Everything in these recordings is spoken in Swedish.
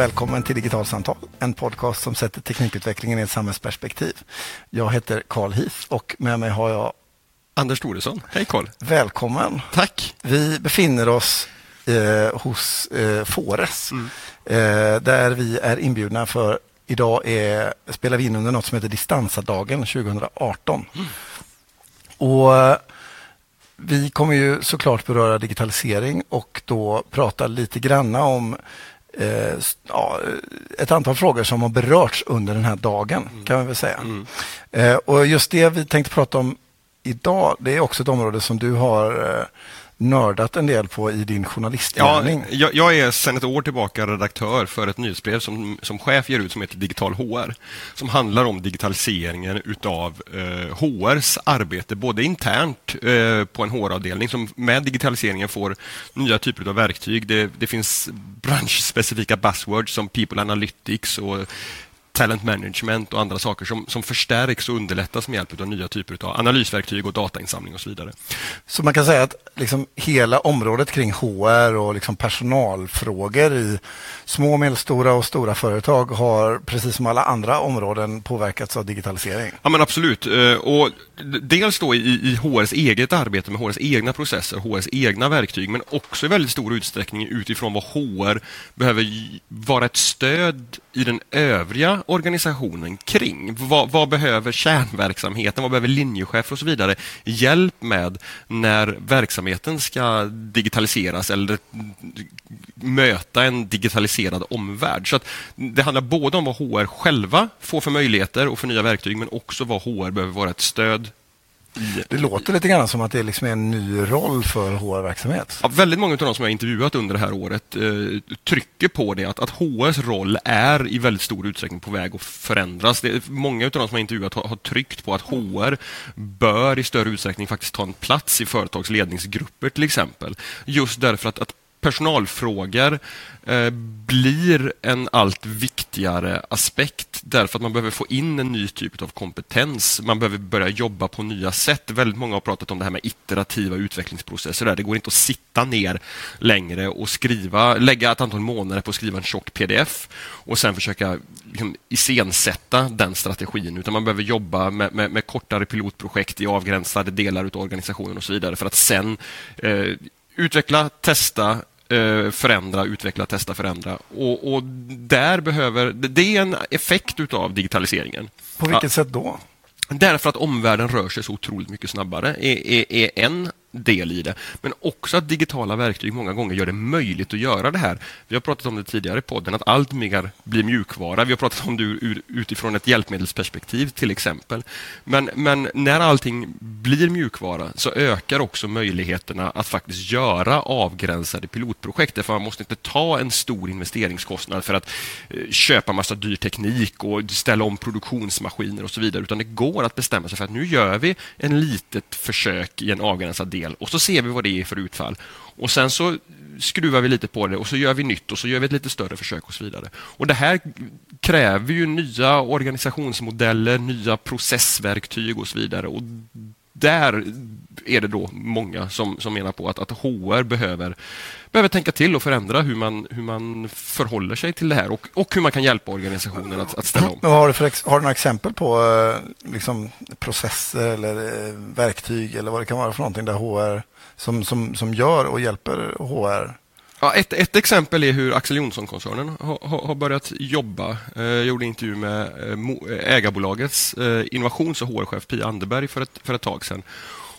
välkommen till Digitalsamtal, en podcast som sätter teknikutvecklingen i ett samhällsperspektiv. Jag heter Carl Heath och med mig har jag Anders Thoresson. Hej Carl! Välkommen! Tack! Vi befinner oss eh, hos eh, Fores mm. eh, där vi är inbjudna för idag är, spelar vi in under något som heter Distansadagen 2018. Mm. Och eh, vi kommer ju såklart beröra digitalisering och då prata lite granna om eh, ja, ett antal frågor som har berörts under den här dagen, mm. kan man väl säga. Mm. Eh, och just det vi tänkte prata om idag, det är också ett område som du har eh, nördat en del på i din journalistgärning. Ja, jag, jag, är sedan ett år tillbaka redaktör för ett nyhetsbrev som, som chef ger ut som heter Digital HR. Som handlar om digitaliseringen utav eh, HRs arbete, både internt eh, på en HR-avdelning som med digitaliseringen får nya typer av verktyg. Det, det finns branschspecifika buzzwords som People Analytics och talent management och andra saker som, som förstärks och underlättas med hjälp av nya typer av analysverktyg och datainsamling och så vidare. Så man kan säga att liksom hela området kring HR och liksom personalfrågor i små, medelstora och stora företag har precis som alla andra områden påverkats av digitalisering? Ja men absolut. Eh, och dels då i, i HRs eget arbete med HRs egna processer, HRs egna verktyg men också i väldigt stor utsträckning utifrån vad HR behöver vara ett stöd i den övriga organisationen kring. Vad, vad, behöver kärnverksamheten, vad behöver linjechefer och så vidare hjälp med när verksamheten ska digitaliseras eller möta en digitaliserad omvärld. Så att Det handlar både om vad HR själva får för möjligheter och för nya verktyg men också vad HR behöver vara ett stöd det låter lite grann som att det liksom är en ny roll för HR-verksamhet. Ja, väldigt många av de som jag intervjuat under det här året eh, trycker på det, att, att HRs roll är i väldigt stor utsträckning på väg att förändras. Det, många av de som jag intervjuat har, har tryckt på att HR bör i större utsträckning faktiskt ta en plats i företagsledningsgrupper till exempel. Just därför att, att personalfrågor eh, blir en allt viktigare aspekt därför att man behöver få in en ny typ av kompetens. Man behöver börja jobba på nya sätt. Väldigt många har pratat om det här med iterativa utvecklingsprocesser. Där. Det går inte att sitta ner längre och skriva, lägga ett antal månader på att skriva en tjock pdf och sen försöka liksom, iscensätta den strategin. Utan man behöver jobba med, med, med kortare pilotprojekt i avgränsade delar av organisationen och så vidare för att sen eh, utveckla, testa, förändra, utveckla, testa, förändra. Och, och, där behöver, det är en effekt av digitaliseringen. På vilket ja. sätt då? Därför att omvärlden rör sig så otroligt mycket snabbare är, är, är en del i det. Men också att digitala verktyg många gånger gör det möjligt att göra det här. Vi har pratat om det tidigare i podden, att allt mer blir mjukvara. Vi har pratat om det utifrån ett hjälpmedelsperspektiv till exempel. Men, men när allting blir mjukvara så ökar också möjligheterna att faktiskt göra avgränsade pilotprojekt. För man måste inte ta en stor investeringskostnad för att eh, köpa massa dyr teknik och ställa om produktionsmaskiner och så vidare. Utan det går att bestämma sig för att nu gör vi en litet försök i en avgränsad del fel och så ser vi vad det är för utfall. Och sen så skruvar vi lite på det och så gör vi nytt och så gör vi ett lite större försök och så vidare. Och Det här kräver ju nya organisationsmodeller, nya processverktyg och så vidare. Och där är det då många som, som menar på att, att HR behöver, behöver tänka till och förändra hur man, hur man förhåller sig till det här och, och hur man kan hjälpa organisationen att, att ställa om. Har du, för, har du några exempel på eh, liksom, processer eller eh, verktyg eller vad det kan vara för någonting där HR som, som, som gör och hjälper HR Ja, ett, ett exempel är hur Axel Jonsson-koncernen har, har, börjat jobba. Eh, jag gjorde en intervju med eh, eh, ägarbolagets innovations och HR-chef Pia Anderberg för ett, för ett tag sedan.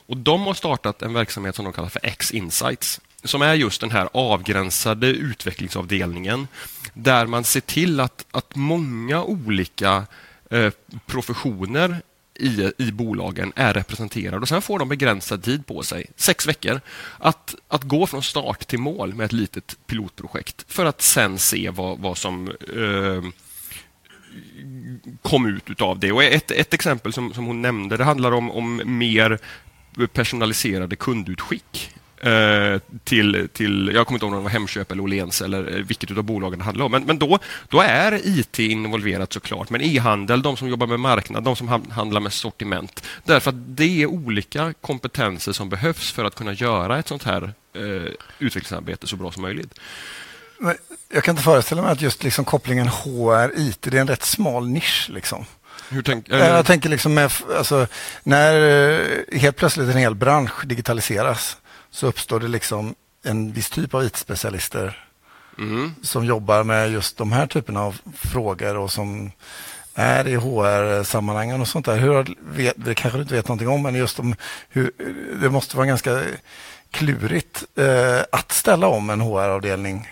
Och De har startat en verksamhet som de kallar för X-Insights som är just den här avgränsade utvecklingsavdelningen där man ser till att, att många olika professioner i, i bolagen är representerade och sen får de begränsad tid på sig, sex veckor, att, att gå från start till mål med ett litet pilotprojekt för att sen se vad, vad som eh, kom ut av det. Och ett, ett exempel som, som hon nämnde det handlar om, om mer personaliserade kundutskick. Eh, till, till, jag kommer inte ihåg om det var Hemköp eller Åhléns eller eh, vilket av bolagen det handlar om. Men, men då, då är IT involverat såklart. Men e-handel, de som jobbar med marknad, de som handlar med sortiment. Därför att det är olika kompetenser som behövs för att kunna göra ett sånt här eh, utvecklingsarbete så bra som möjligt. jag kan inte föreställa mig att just liksom kopplingen HR-IT, det är en rätt smal nisch. Liksom. Tänk, äh, jag tänker liksom med, alltså, när helt plötsligt en hel bransch digitaliseras så uppstår det liksom en viss typ av IT-specialister mm. som jobbar med just de här typerna av frågor och som är i HR-sammanhangen och sånt där. Hur, vet, det kanske du inte vet någonting om, men just om hur, det måste vara ganska klurigt eh, att ställa om en HR-avdelning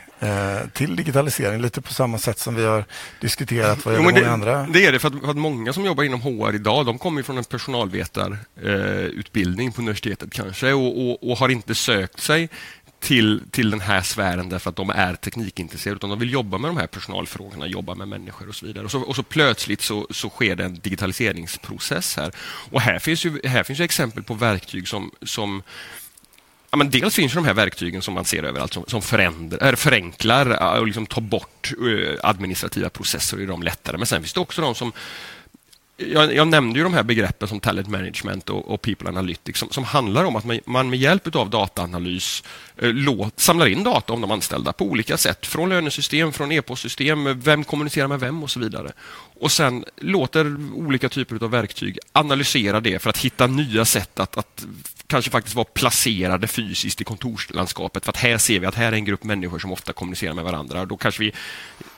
till digitalisering, lite på samma sätt som vi har diskuterat vad gäller många andra. Det är det, för att, för att, många som jobbar inom HR idag, de kommer från en personalvetarutbildning eh, på universitetet kanske och, och, och har inte sökt sig till, till den här sfären därför att de är teknikintresserade utan de vill jobba med de här personalfrågorna, jobba med människor och så vidare. Och så, och så plötsligt så, så sker det en digitaliseringsprocess här. Och här finns ju, här finns ju exempel på verktyg som, som Ja, men dels finns de här verktygen som man ser överallt som, som förändrar, förenklar och liksom tar bort eh, administrativa processer och gör dem lättare. Men sen finns det också de som jag, jag, nämnde ju de här begreppen som talent management och, och people analytics som, som, handlar om att man, man med hjälp av dataanalys eh, låt, samlar in data om de anställda på olika sätt. Från lönesystem, från e-postsystem, vem kommunicerar med vem och så vidare. Och sen låter olika typer av verktyg analysera det för att hitta nya sätt att, att kanske faktiskt vara placerade fysiskt i kontorslandskapet för att här ser vi att här är en grupp människor som ofta kommunicerar med varandra. Då kanske vi,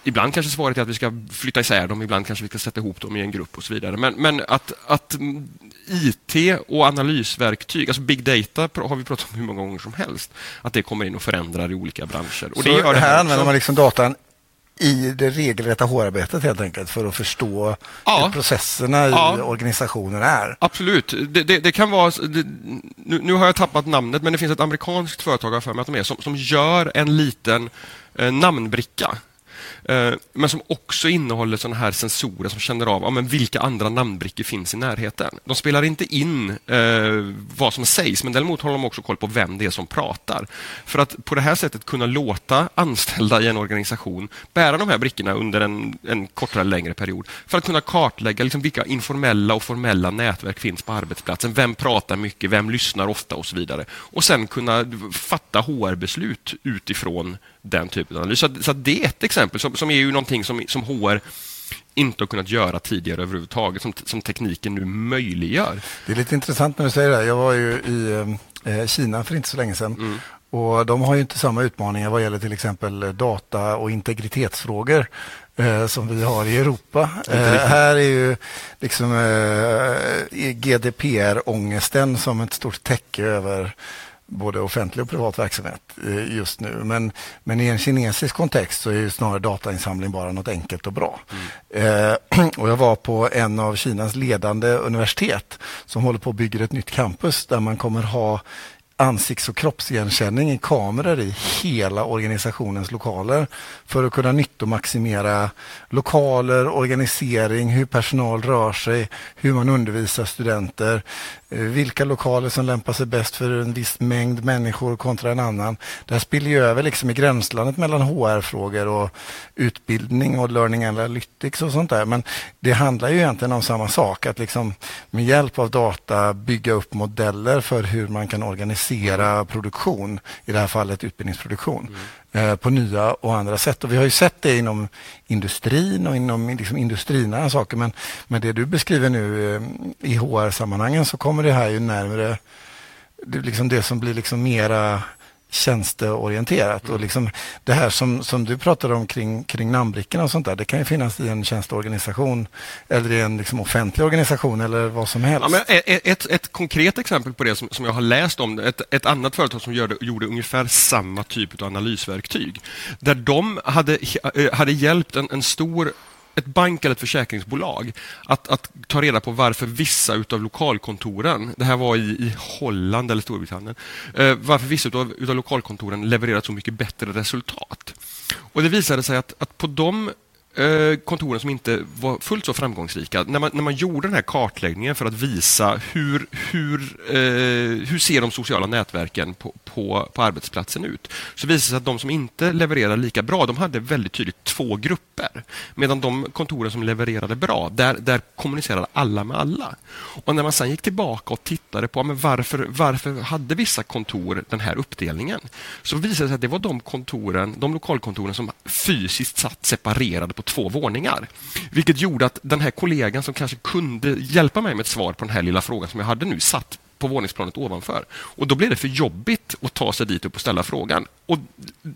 ibland kanske svaret är att vi ska flytta isär dem, ibland kanske vi ska sätta ihop dem i en grupp och så vidare. Men, men att, att IT och analysverktyg, alltså big data har vi pratat om hur många gånger som helst, att det kommer in och förändrar i olika branscher. Och så det gör det här, här använder man liksom datan i det regelrätta HR-arbetet helt enkelt för att förstå ja. hur processerna i ja. organisationen är. Absolut. Det, det, det kan vara... Det, nu, nu, har jag tappat namnet, men det finns ett amerikanskt företag för mig att de är, som, som gör en liten eh, namnbricka Eh, men som också innehåller sådana här sensorer som känner av ja, men vilka andra namnbrickor finns i närheten. De spelar inte in eh, vad som sägs, men däremot håller de också koll på vem det är som pratar. För att på det här sättet kunna låta anställda i en organisation bära de här brickorna under en, en kortare eller längre period för att kunna kartlägga liksom vilka informella och formella nätverk finns på arbetsplatsen. Vem pratar mycket, vem lyssnar ofta och så vidare. Och sen kunna fatta HR-beslut utifrån den typen av analys. Så, så det är ett exempel som, som är ju någonting som, som HR inte har kunnat göra tidigare överhuvudtaget, som, som tekniken nu möjliggör. Det är lite intressant när du säger det. Jag var ju i eh, Kina för inte så länge sedan. Mm. Och De har ju inte samma utmaningar vad gäller till exempel data och integritetsfrågor eh, som vi har i Europa. Eh, här är ju liksom eh, GDPR-ångesten som ett stort täcke över både offentlig och privat verksamhet eh, just nu. Men, men i en kinesisk kontext så är snarare datainsamling bara något enkelt och bra. Mm. Eh, och jag var på en av Kinas ledande universitet som håller på att bygga ett nytt campus där man kommer ha ansikts och kroppsigenkänning i kameror i hela organisationens lokaler för att kunna nyttomaximera lokaler, organisering, hur personal rör sig, hur man undervisar studenter, eh, vilka lokaler som lämpar sig bäst för en viss mängd människor kontra en annan. Det här spiller ju över liksom i gränslandet mellan HR-frågor och utbildning och learning analytics och sånt där. Men det handlar ju egentligen om samma sak, att liksom med hjälp av data bygga upp modeller för hur man kan organisera produktion, i det här fallet utbildningsproduktion. Mm. På nya och andra sätt. Och vi har ju sett det inom industrin och inom liksom industrinära saker. Men, men det du beskriver nu eh, i HR-sammanhangen så kommer det här ju närmare det, liksom det som blir liksom mera tjänsteorienterat. Mm. Och liksom det här som, som du pratade om kring, kring namnbrickorna och sånt där, det kan ju finnas i en tjänsteorganisation eller i en liksom offentlig organisation eller vad som helst. Ja, men ett, ett, ett konkret exempel på det som, som jag har läst om, ett, ett annat företag som gjorde, gjorde ungefär samma typ av analysverktyg, där de hade, hade hjälpt en, en stor ett bank eller ett försäkringsbolag att, att ta reda på varför vissa av lokalkontoren, det här var i, i Holland eller Storbritannien, eh, varför vissa av utav lokalkontoren levererat så mycket bättre resultat. Och Det visade sig att, att på de Eh, kontoren som inte var fullt så framgångsrika, när man, när man gjorde den här kartläggningen för att visa hur, hur, eh, hur ser de sociala nätverken på, på, på arbetsplatsen ut, så visade det sig att de som inte levererade lika bra, de hade väldigt tydligt två grupper. Medan de kontoren som levererade bra, där, där kommunicerade alla med alla. Och när man sen gick tillbaka och tittade på men varför, varför hade vissa kontor den här uppdelningen, så visade det sig att det var de kontoren, de lokalkontoren som fysiskt satt separerade på på två våningar. Vilket gjorde att den här kollegan som kanske kunde hjälpa mig med ett svar på den här lilla frågan som jag hade nu satt på våningsplanet ovanför. Och Då blev det för jobbigt att ta sig dit upp och ställa frågan. Och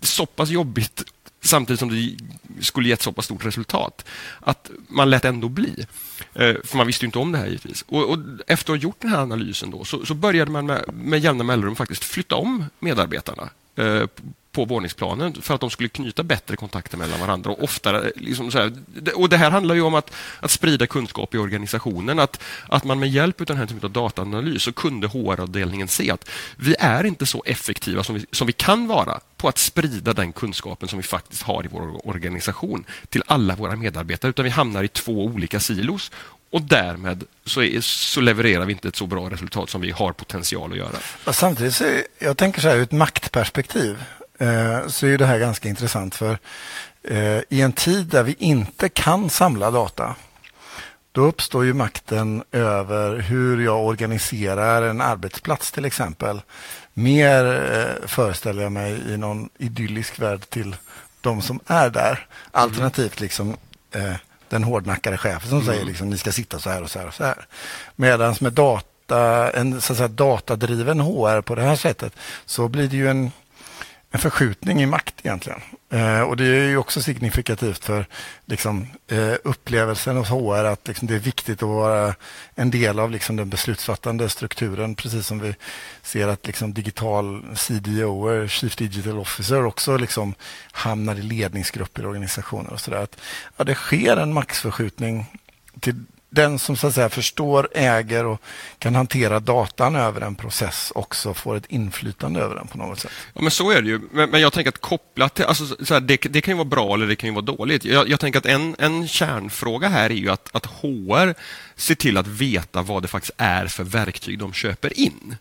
Så pass jobbigt samtidigt som det skulle gett så pass stort resultat att man lät ändå bli. Eh, för man visste inte om det här givetvis. Och, och efter att ha gjort den här analysen då, så, så började man med, med jämna mellanrum faktiskt flytta om medarbetarna eh, på våningsplanen för att de skulle knyta bättre kontakter mellan varandra. Och oftare, eh, liksom så här, och Det här handlar ju om att, att sprida kunskap i organisationen. Att, att man med hjälp av den här typen av dataanalys så kunde HR-avdelningen se att vi är inte så effektiva som vi, som vi kan vara på att sprida den kunskapen som vi faktiskt har i vår organisation till alla våra medarbetare, utan vi hamnar i två olika silos och därmed så, är, så, levererar vi inte ett så bra resultat som vi har potential att göra. Och samtidigt så, jag tänker så här ur ett maktperspektiv eh, så är det här ganska intressant för eh, i en tid där vi inte kan samla data då uppstår ju makten över hur jag organiserar en arbetsplats till exempel. Mer eh, föreställer jag mig i någon idyllisk värld till de som är där. Alternativt liksom eh, den hårdnackade chefen som mm. säger liksom, ni ska sitta så här och så här och så här. Medan med data, en så att säga, datadriven HR på det här sättet så blir det ju en en förskjutning i makt egentligen. Eh, och det är ju också signifikativt för liksom, eh, upplevelsen hos HR att liksom, det är viktigt att vara en del av liksom, den beslutsfattande strukturen. Precis som vi ser att liksom, digital CDO, Chief Digital Officer, också liksom, hamnar i ledningsgrupper i organisationer. och så där. Att, ja, Det sker en maktförskjutning till den som så att säga förstår, äger och kan hantera datan över en process också får ett inflytande över den på något sätt. Ja, men så är det ju. Men, men jag tänker att kopplat till... Alltså, så här, det, det, kan ju vara bra eller det kan ju vara dåligt. Jag, jag tänker att en, en kärnfråga här är ju att, att HR ser till att veta vad det faktiskt är för verktyg de köper in.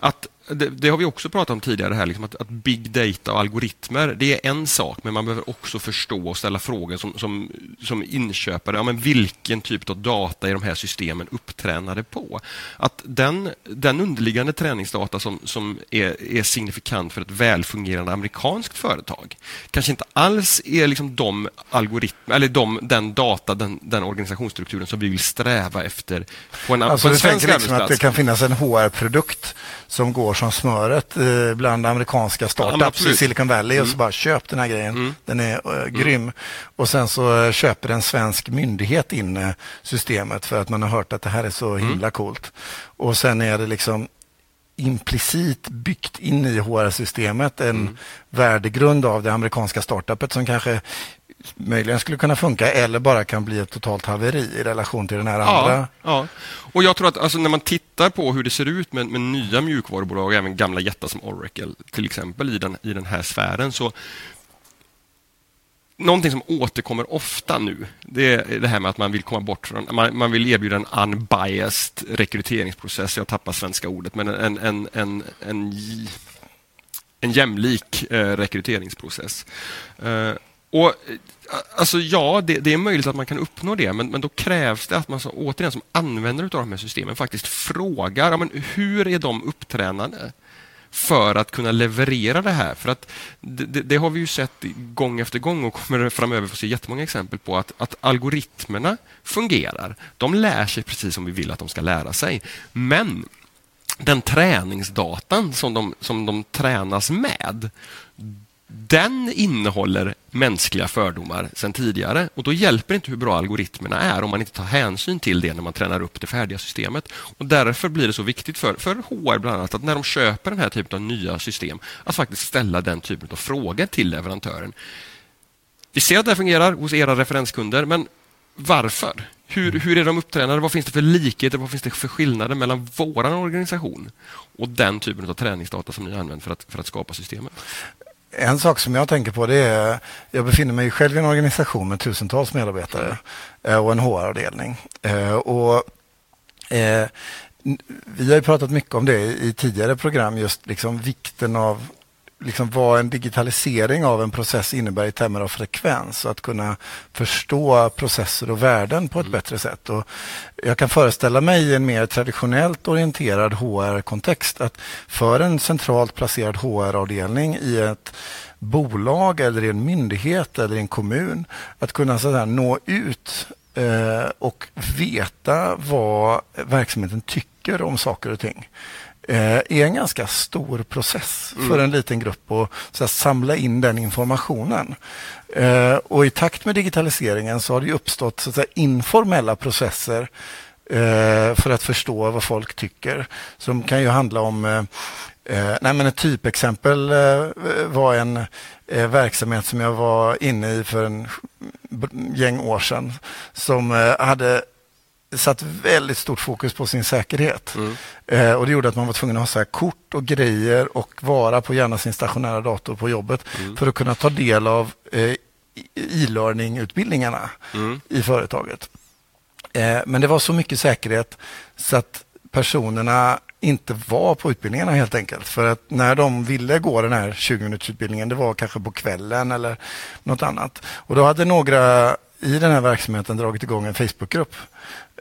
Att det, det, har vi också pratat om tidigare, här, liksom att, att, big data och algoritmer det är en sak, men man behöver också förstå och ställa frågor som, som, som inköpare. Ja, men vilken typ av data är de här systemen upptränade på? Att den, den underliggande träningsdata som, som är, är signifikant för ett välfungerande amerikanskt företag kanske inte alls är liksom de algoritmer, eller de, den data, den, den organisationsstrukturen som vi vill sträva efter på en, alltså, på en svensk liksom att det kan finnas en HR-produkt som går som smöret eh, bland amerikanska startups ja, i Silicon Valley mm. och så mm. bara köp den här grejen. Mm. Den är uh, grym. Och sen så uh, köper en svensk myndighet in uh, systemet för att man har hört att det här är så mm. himla coolt. Och sen är det liksom implicit byggt in i HR-systemet en mm. värdegrund av det amerikanska startupet som kanske möjligen skulle kunna funka eller bara kan bli ett totalt haveri i relation till den här andra. Ja, ja. och jag tror att alltså, när man tittar på hur det ser ut med, med nya mjukvarubolag, även gamla jättar som Oracle till exempel i den, i den här sfären, så Någonting som återkommer ofta nu, det är det här med att man vill komma bort från, man, man vill erbjuda en unbiased rekryteringsprocess. Jag tappar svenska ordet, men en, en, en, en, en jämlik eh, rekryteringsprocess. Eh, och eh, Alltså ja, det, det, är möjligt att man kan uppnå det, men, men då krävs det att man så, återigen som användare av de här systemen faktiskt frågar ja, men hur är de upptränade för att kunna leverera det här. För att det, det, det, har vi ju sett gång efter gång och kommer framöver få se jättemånga exempel på att, att algoritmerna fungerar. De lär sig precis som vi vill att de ska lära sig. Men den träningsdatan som de, som de tränas med den innehåller mänskliga fördomar sedan tidigare och då hjälper inte hur bra algoritmerna är om man inte tar hänsyn till det när man tränar upp det färdiga systemet. Och Därför blir det så viktigt för, för HR bland annat att när de köper den här typen av nya system att faktiskt ställa den typen av frågor till leverantören. Vi ser att det fungerar hos era referenskunder, men varför? Hur, hur är de upptränade? Vad finns det för likheter? Vad finns det för skillnader mellan vår organisation och den typen av träningsdata som ni använder för att, för att skapa systemet? En sak som jag tänker på det är, jag befinner mig själv i en organisation med tusentals medarbetare mm. och en HR-avdelning. Och vi har ju pratat mycket om det i tidigare program, just liksom vikten av liksom vad en digitalisering av en process innebär i termer av frekvens och att kunna förstå processer och värden på ett mm. bättre sätt. Och jag kan föreställa mig i en mer traditionellt orienterad HR-kontext att för en centralt placerad HR-avdelning i ett bolag eller i en myndighet eller i en kommun att kunna så nå ut eh, och veta vad verksamheten tycker om saker och ting är en ganska stor process mm. för en liten grupp att så samla in den informationen. Eh, och i takt med digitaliseringen så har det uppstått så att säga, informella processer eh, för att förstå vad folk tycker. Som kan ju handla om eh, Eh, nej men ett typexempel eh, var en eh, verksamhet som jag var inne i för en gäng år sedan som eh, hade satt väldigt stort fokus på sin säkerhet. Mm. Eh, och Det gjorde att man var tvungen att ha så kort och grejer och vara på gärna sin stationära dator på jobbet mm. för att kunna ta del av eh, e-learning-utbildningarna mm. i företaget. Eh, men det var så mycket säkerhet så att personerna inte var på utbildningarna helt enkelt. För att när de ville gå den här 20 minutersutbildningen det var kanske på kvällen eller något annat. Och då hade några i den här verksamheten dragit igång en Facebookgrupp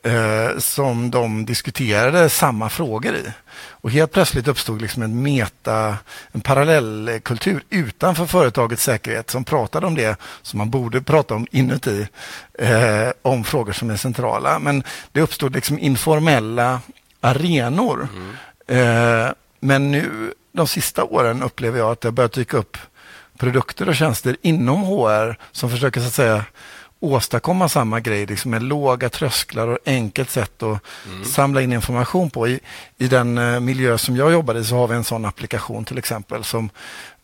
eh, som de diskuterade samma frågor i. Och helt plötsligt uppstod liksom en meta, en parallellkultur utanför företagets säkerhet som pratade om det som man borde prata om inuti, eh, om frågor som är centrala. Men det uppstod liksom informella arenor. Mm. Eh, men nu de sista åren upplever jag att det har börjat dyka upp produkter och tjänster inom HR som försöker så att säga åstadkomma samma grej liksom med låga trösklar och enkelt sätt att mm. samla in information på. I, I den eh, miljö som jag jobbar i så har vi en sån applikation till exempel som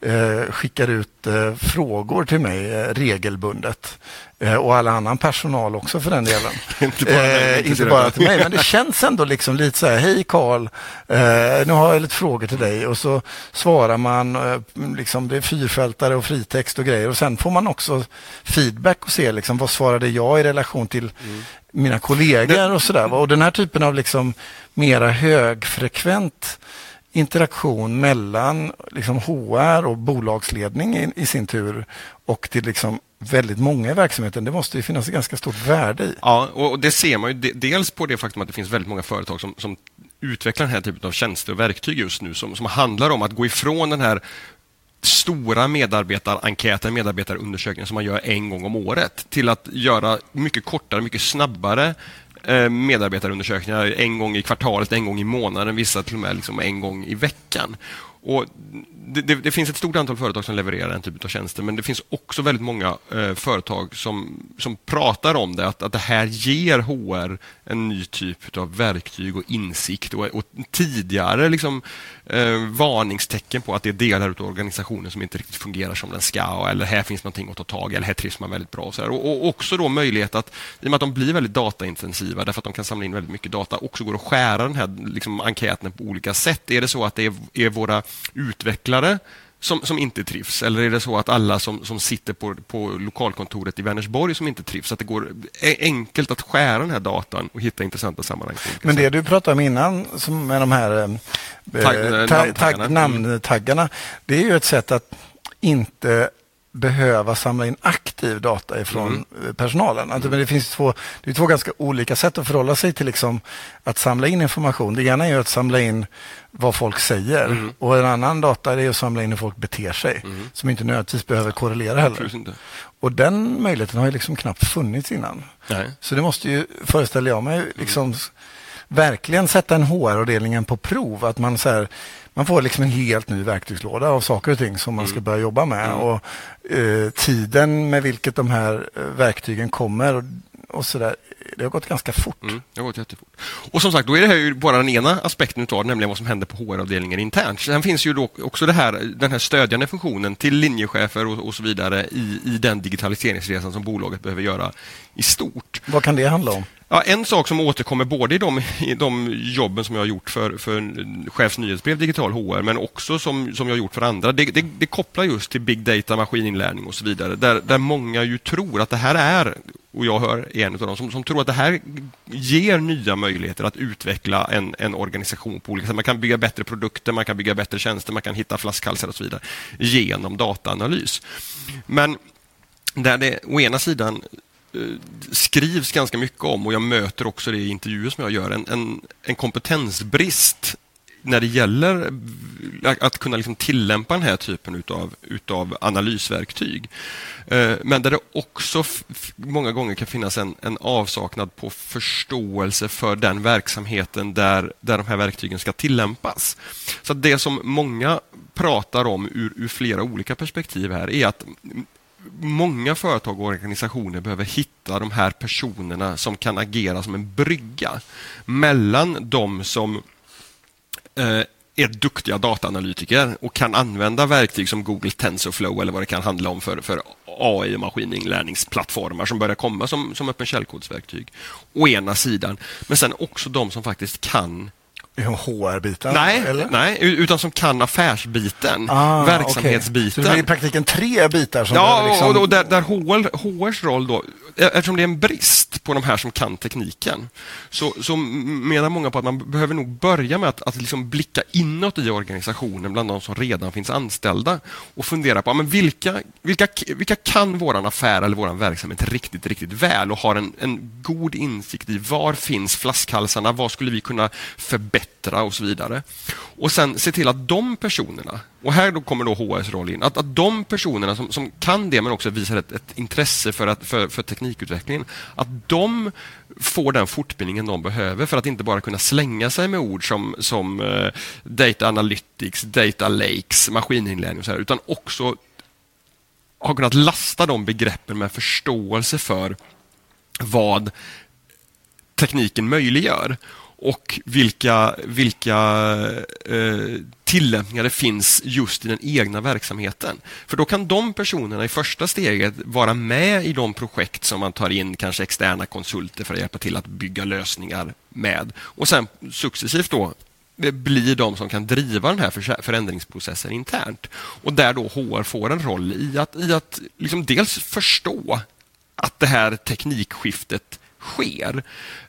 eh, skickar ut eh, frågor till mig eh, regelbundet. Och alla annan personal också för den delen. inte bara, eh, inte bara till mig, men det känns ändå liksom lite så här, hej Karl, nu har jag lite frågor till dig och så svarar man, liksom, det är fyrfältare och fritext och grejer och sen får man också feedback och se liksom, vad svarade jag i relation till mm. mina kollegor och sådär. Och den här typen av liksom mera högfrekvent interaktion mellan liksom HR och bolagsledning i, i, sin tur och till liksom väldigt många i verksamheten. Det måste ju finnas ett ganska stort värde i. Ja, och det ser man ju dels på det faktum att det finns väldigt många företag som, som utvecklar den här typen av tjänster och verktyg just nu som, som handlar om att gå ifrån den här stora medarbetarenkäten, medarbetarundersökningen som man gör en gång om året till att göra mycket kortare, mycket snabbare Eh, medarbetarundersökningar en gång i kvartalet, en gång i månaden, vissa till och med liksom en gång i veckan. Och det, det, det, finns ett stort antal företag som levererar den typen av tjänster men det finns också väldigt många eh, företag som, som pratar om det, att, att det här ger HR en ny typ av verktyg och insikt och, och tidigare liksom, eh, varningstecken på att det är delar av organisationen som inte riktigt fungerar som den ska eller här finns någonting att ta tag i eller här trivs man väldigt bra. Och, så och, och, också då möjlighet att, i och med att de blir väldigt dataintensiva därför att de kan samla in väldigt mycket data, också går att skära den här liksom, enkäten på olika sätt. Är det så att det är, är våra utvecklare som, som inte trivs? Eller är det så att alla som, som sitter på, på lokalkontoret i Vänersborg som inte trivs? Att det går enkelt att skära den här datan och hitta intressanta sammanhang. Men det du pratade om innan som med de här eh, tag, tag, tag, namntaggarna, det är ju ett sätt att inte behöva samla in aktiv data ifrån mm. personalen. Alltså, men det finns två, det är två ganska olika sätt att förhålla sig till liksom att samla in information. Det ena är att samla in vad folk säger mm. och en annan data är att samla in hur folk beter sig mm. som inte nödvändigtvis behöver korrelera heller. Och den möjligheten har ju liksom knappt funnits innan. Nej. Så det måste ju, föreställer jag mig, liksom verkligen sätta en HR-avdelningen på prov. Att man så här, man får liksom en helt ny verktygslåda av saker och ting som man ska mm. börja jobba med. Mm. Och eh, Tiden med vilket de här eh, verktygen kommer och, och så där, det har gått ganska fort. Mm, det har gått jättefort. Och som sagt, då är det här ju bara den ena aspekten utav nämligen vad som händer på HR-avdelningen internt. Sen finns ju då också det här, den här stödjande funktionen till linjechefer och, och så vidare i, i den digitaliseringsresan som bolaget behöver göra i stort. Vad kan det handla om? Ja, en sak som återkommer både i de, i de jobben som jag har gjort för, för chefsnyhetsbrev Digital HR men också som, som jag har gjort för andra, det, det, det, kopplar just till big data, maskininlärning och så vidare. Där, där många ju tror att det här är, och jag hör en av dem, som, som tror att det här ger nya möjligheter att utveckla en, en organisation på olika sätt. Man kan bygga bättre produkter, man kan bygga bättre tjänster, man kan hitta flaskhalsar och så vidare genom dataanalys. Men där det å ena sidan Eh, skrivs ganska mycket om och jag möter också det i intervjuer som jag gör, en, en, en kompetensbrist när det gäller eh, att kunna liksom tillämpa den här typen utav, utav analysverktyg. Eh, men där det också många gånger kan finnas en, en, avsaknad på förståelse för den verksamheten där, där de här verktygen ska tillämpas. Så det som många pratar om ur, ur flera olika perspektiv här är att många företag och organisationer behöver hitta de här personerna som kan agera som en brygga mellan de som eh, är duktiga dataanalytiker och kan använda verktyg som Google TensorFlow eller vad det kan handla om för, för AI och maskininlärningsplattformar som börjar komma som, som öppen källkodsverktyg. Å ena sidan, men sen också de som faktiskt kan HR-biten? Nej, nej, utan som kan affärsbiten, ah, verksamhetsbiten. Okay. Så det blir i praktiken tre bitar? Som ja, liksom... och, och där, där HR, HRs roll då, eftersom det är en brist på de här som kan tekniken, så, så menar många på att man behöver nog börja med att, att liksom blicka inåt i organisationen bland de som redan finns anställda och fundera på men vilka, vilka, vilka kan våran affär eller våran verksamhet riktigt, riktigt väl och har en, en god insikt i var finns flaskhalsarna, vad skulle vi kunna förbättra förbättra och så vidare. Och sen se till att de personerna, och här då kommer då HRs roll in, att, att de personerna som, som kan det men också visar ett, ett intresse för, att, för, för teknikutvecklingen, att de får den fortbildningen de behöver för att inte bara kunna slänga sig med ord som, som uh, data analytics, data lakes, maskininlärning och så här, utan också har kunnat lasta de begreppen med förståelse för vad tekniken möjliggör och vilka, vilka eh, tillämpningar det finns just i den egna verksamheten. För då kan de personerna i första steget vara med i de projekt som man tar in kanske externa konsulter för att hjälpa till att bygga lösningar med. Och sen successivt då blir de som kan driva den här förändringsprocessen internt. Och där då HR får en roll i att, i att liksom dels förstå att det här teknikskiftet sker.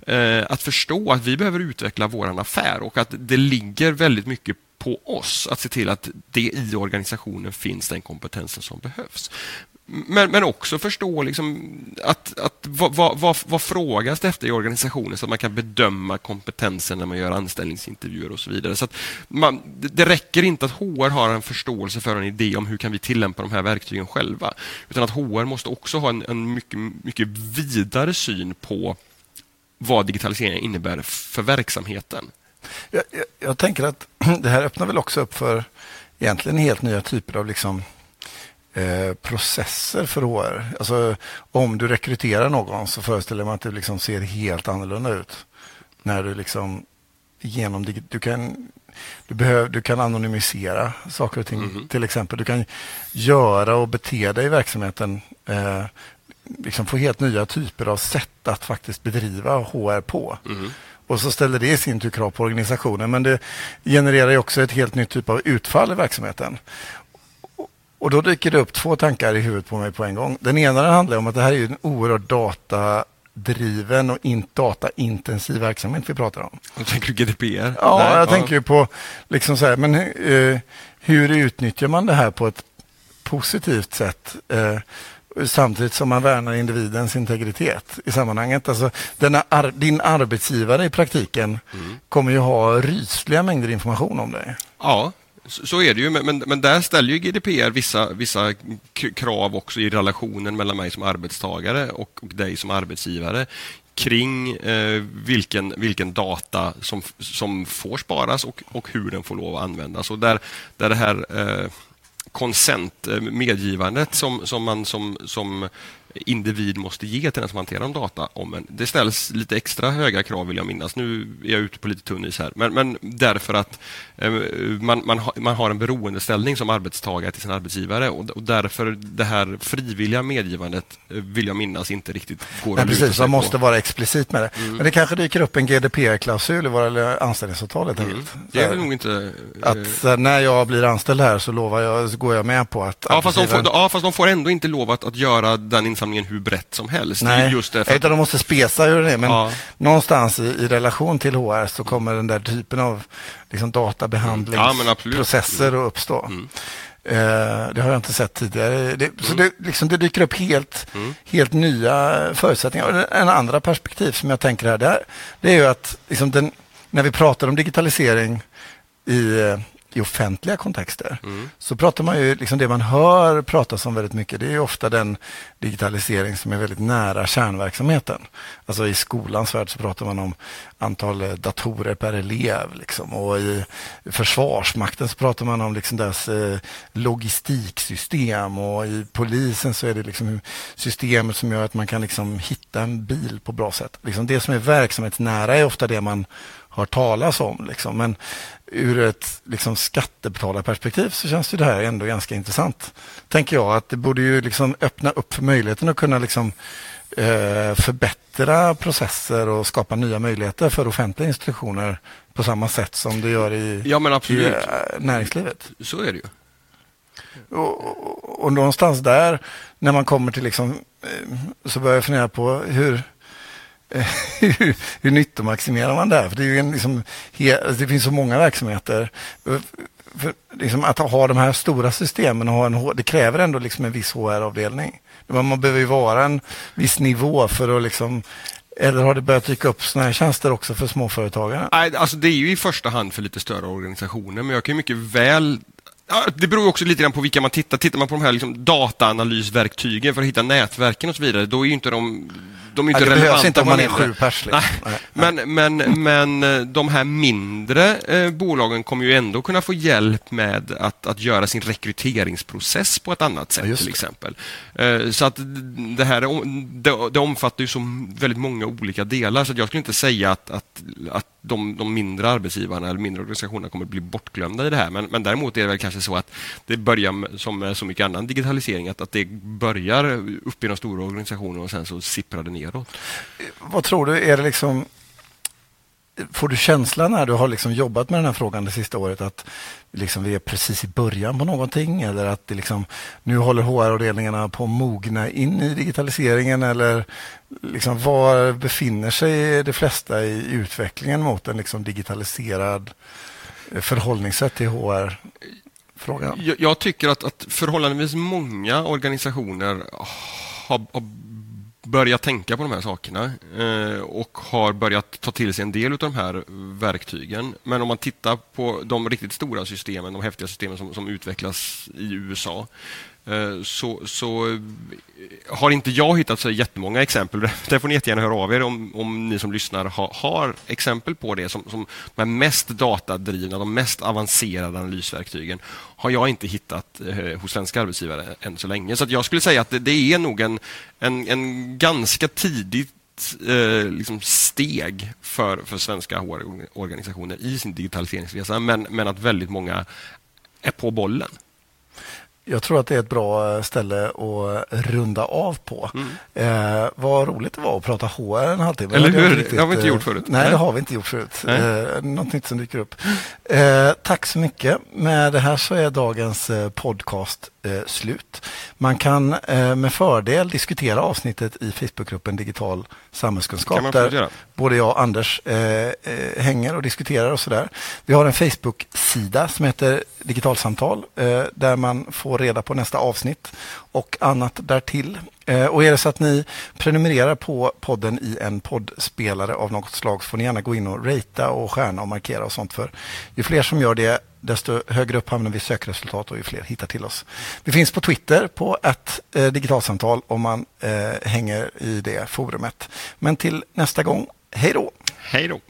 Eh, att förstå att vi behöver utveckla vår affär och att det ligger väldigt mycket på oss att se till att det i organisationen finns den kompetensen som behövs. Men, men också förstå liksom att, att vad, vad, vad, vad frågas det efter i organisationen så att man kan bedöma kompetensen när man gör anställningsintervjuer och så vidare. Så man, det räcker inte att HR har en förståelse för en idé om hur kan vi tillämpa de här verktygen själva. Utan att HR måste också ha en, en mycket, mycket vidare syn på vad digitalisering innebär för verksamheten. Jag, jag, jag tänker att det här öppnar väl också upp för egentligen helt nya typer av liksom Eh, processer för HR. Alltså, om du rekryterar någon så föreställer man att det liksom ser helt annorlunda ut. När du liksom genom du kan, du, behöver, du kan anonymisera saker och ting. Mm. Till exempel, du kan göra och bete dig i verksamheten. Eh, liksom få helt nya typer av sätt att faktiskt bedriva HR på. Mm. Och så ställer det i sin tur krav på organisationen. Men det genererar också ett helt nytt typ av utfall i verksamheten. Och då dyker det upp två tankar i huvudet på mig på en gång. Den ena handlar om att det här är en oerhört datadriven och in, dataintensiv verksamhet vi pratar om. Och tänker du GDPR? Ja, Nej, jag ja. tänker på liksom så här, men eh, hur utnyttjar man det här på ett positivt sätt? Eh, samtidigt som man värnar individens integritet i sammanhanget. Alltså, ar din arbetsgivare i praktiken mm. kommer ju ha rysliga mängder information om dig. Ja, så är det ju, men, men där ställer ju GDPR vissa, vissa krav också i relationen mellan mig som arbetstagare och, och dig som arbetsgivare kring eh, vilken, vilken data som, som får sparas och, och hur den får lov att användas. Och där, där det här eh, konsent, eh, medgivandet som, som man som, som individ måste ge till den som hanterar de data om en. Det ställs lite extra höga krav vill jag minnas. Nu är jag ute på lite tunn is här. Men, men därför att eh, man, man, ha, man har en beroendeställning som arbetstagare till sin arbetsgivare och, och därför det här frivilliga medgivandet eh, vill jag minnas inte riktigt går Nej, precis, man måste vara explicit med det. Mm. Men det kanske dyker upp en GDPR-klausul i våra anställningsavtalet. Mm. Det är nog inte... Att eh, när jag blir anställd här så lovar jag, så går jag med på att... Ja, fast de får, ja, fast de får ändå inte lov att, att göra den insamlingen hur brett som helst. Nej, just det, utan de måste spesa hur det är. Men ja. någonstans i, i, relation till HR så kommer den där typen av liksom, databehandlingsprocesser mm. ja, att uppstå. Mm. Eh, det har jag inte sett tidigare. Det, mm. Så det, liksom, det, dyker upp helt, mm. helt nya förutsättningar. En andra perspektiv som jag tänker här, det är, det är ju att liksom den, när vi pratar om digitalisering i eh, i offentliga kontexter mm. så pratar man ju, liksom det man hör pratas om väldigt mycket, det är ofta den digitalisering som är väldigt nära kärnverksamheten. Alltså i skolans värld så pratar man om antal eh, datorer per elev liksom. och i Försvarsmakten så pratar man om liksom deras eh, logistiksystem och i polisen så är det liksom systemet som gör att man kan liksom hitta en bil på bra sätt. Liksom det som är verksamhetsnära är ofta det man hör talas om. Liksom. Men ur ett liksom, skattebetalarperspektiv så känns det här ändå ganska intressant. Tänker jag att det borde ju liksom öppna upp för möjligheten att kunna liksom, eh, förbättra processer och skapa nya möjligheter för offentliga institutioner på samma sätt som det gör i, ja, i eh, näringslivet. Så är det ju. Och, och, och någonstans där, när man kommer till liksom, eh, så börjar jag fundera på hur Eh, hur, hur nyttomaximerar man där? För det, är ju en, liksom, he, alltså, det finns så många verksamheter. Eh, för, liksom, att ha de här stora systemen och ha en, det kräver ändå liksom en viss HR-avdelning. Man behöver ju vara en viss nivå för att liksom eller har det börjat dyka upp sådana här tjänster också för småföretagare? Nej, alltså det är ju i första hand för lite större organisationer, men jag kan mycket väl Ja, det beror också lite grann på vilka man tittar. Tittar man på de här liksom dataanalysverktygen för att hitta nätverken och så vidare, då är ju inte de de är inte ja, det relevanta. behövs inte om man är sju pers. Liksom. Nej. Men, men, men eh, de här mindre eh, bolagen kommer ju ändå kunna få hjälp med att, att göra sin rekryteringsprocess på ett annat sätt ja, till exempel. Eh, så att det här det, det omfattar ju så väldigt många olika delar så jag skulle inte säga att, att, att de, de mindre arbetsgivarna eller mindre organisationerna kommer att bli bortglömda i det här. Men, men däremot är det väl kanske så att det börjar som med så mycket annan digitalisering att, att det börjar upp i de stora organisationerna och sen så sipprar det neråt. Vad tror du, är det liksom Får du känslan när du har liksom jobbat med den här frågan det sista året att liksom vi är precis i början på någonting eller att det liksom, nu håller HR-avdelningarna på att mogna in i digitaliseringen eller liksom var befinner sig de flesta i utvecklingen mot en liksom digitaliserad förhållningssätt till HR? Frågan. Jag, jag tycker att, att förhållandevis många organisationer har, har börjat tänka på de här sakerna eh, och har börjat ta till sig en del av de här verktygen. Men om man tittar på de riktigt stora systemen, de häftiga systemen som, som utvecklas i USA Eh, så, så eh, har inte jag hittat så jättemånga exempel. Där får ni jättegärna höra av er om, om ni som lyssnar har, har exempel på det. Som, som de mest datadrivna, de mest avancerade analysverktygen har jag inte hittat eh, hos svenska arbetsgivare än så länge. Så jag skulle säga att det, det är nog en, en, en ganska tidigt eh, liksom steg för, för svenska HR-organisationer i sin digitaliseringsresa, men, men att väldigt många är på bollen. Jag tror att det är ett bra eh, ställe att runda av på. Mm. Eh, vad roligt det var att prata HR en halvtimme. Eller hur? Riktigt, det har vi inte gjort förut. Nej, nej, det har vi inte gjort förut. Eh, något nytt som dyker upp. Eh, tack så mycket. Med det här så är dagens eh, podcast eh, slut. Man kan eh, med fördel diskutera avsnittet i Facebookgruppen Digital samhällskunskap. Där både jag och Anders eh, eh, hänger och diskuterar och sådär. Vi har en Facebook-sida som heter Digitalsamtal eh, där man får reda på nästa avsnitt och annat därtill. Eh, och är det så att ni prenumererar på podden i en poddspelare av något slag så får ni gärna gå in och ratea och stjärna och markera och sånt för ju fler som gör det desto högre upp hamnar vi i sökresultat och ju fler hittar till oss. Vi finns på Twitter på ett eh, digitalsamtal om man eh, hänger i det forumet. Men till nästa gång, hej då! Hej då!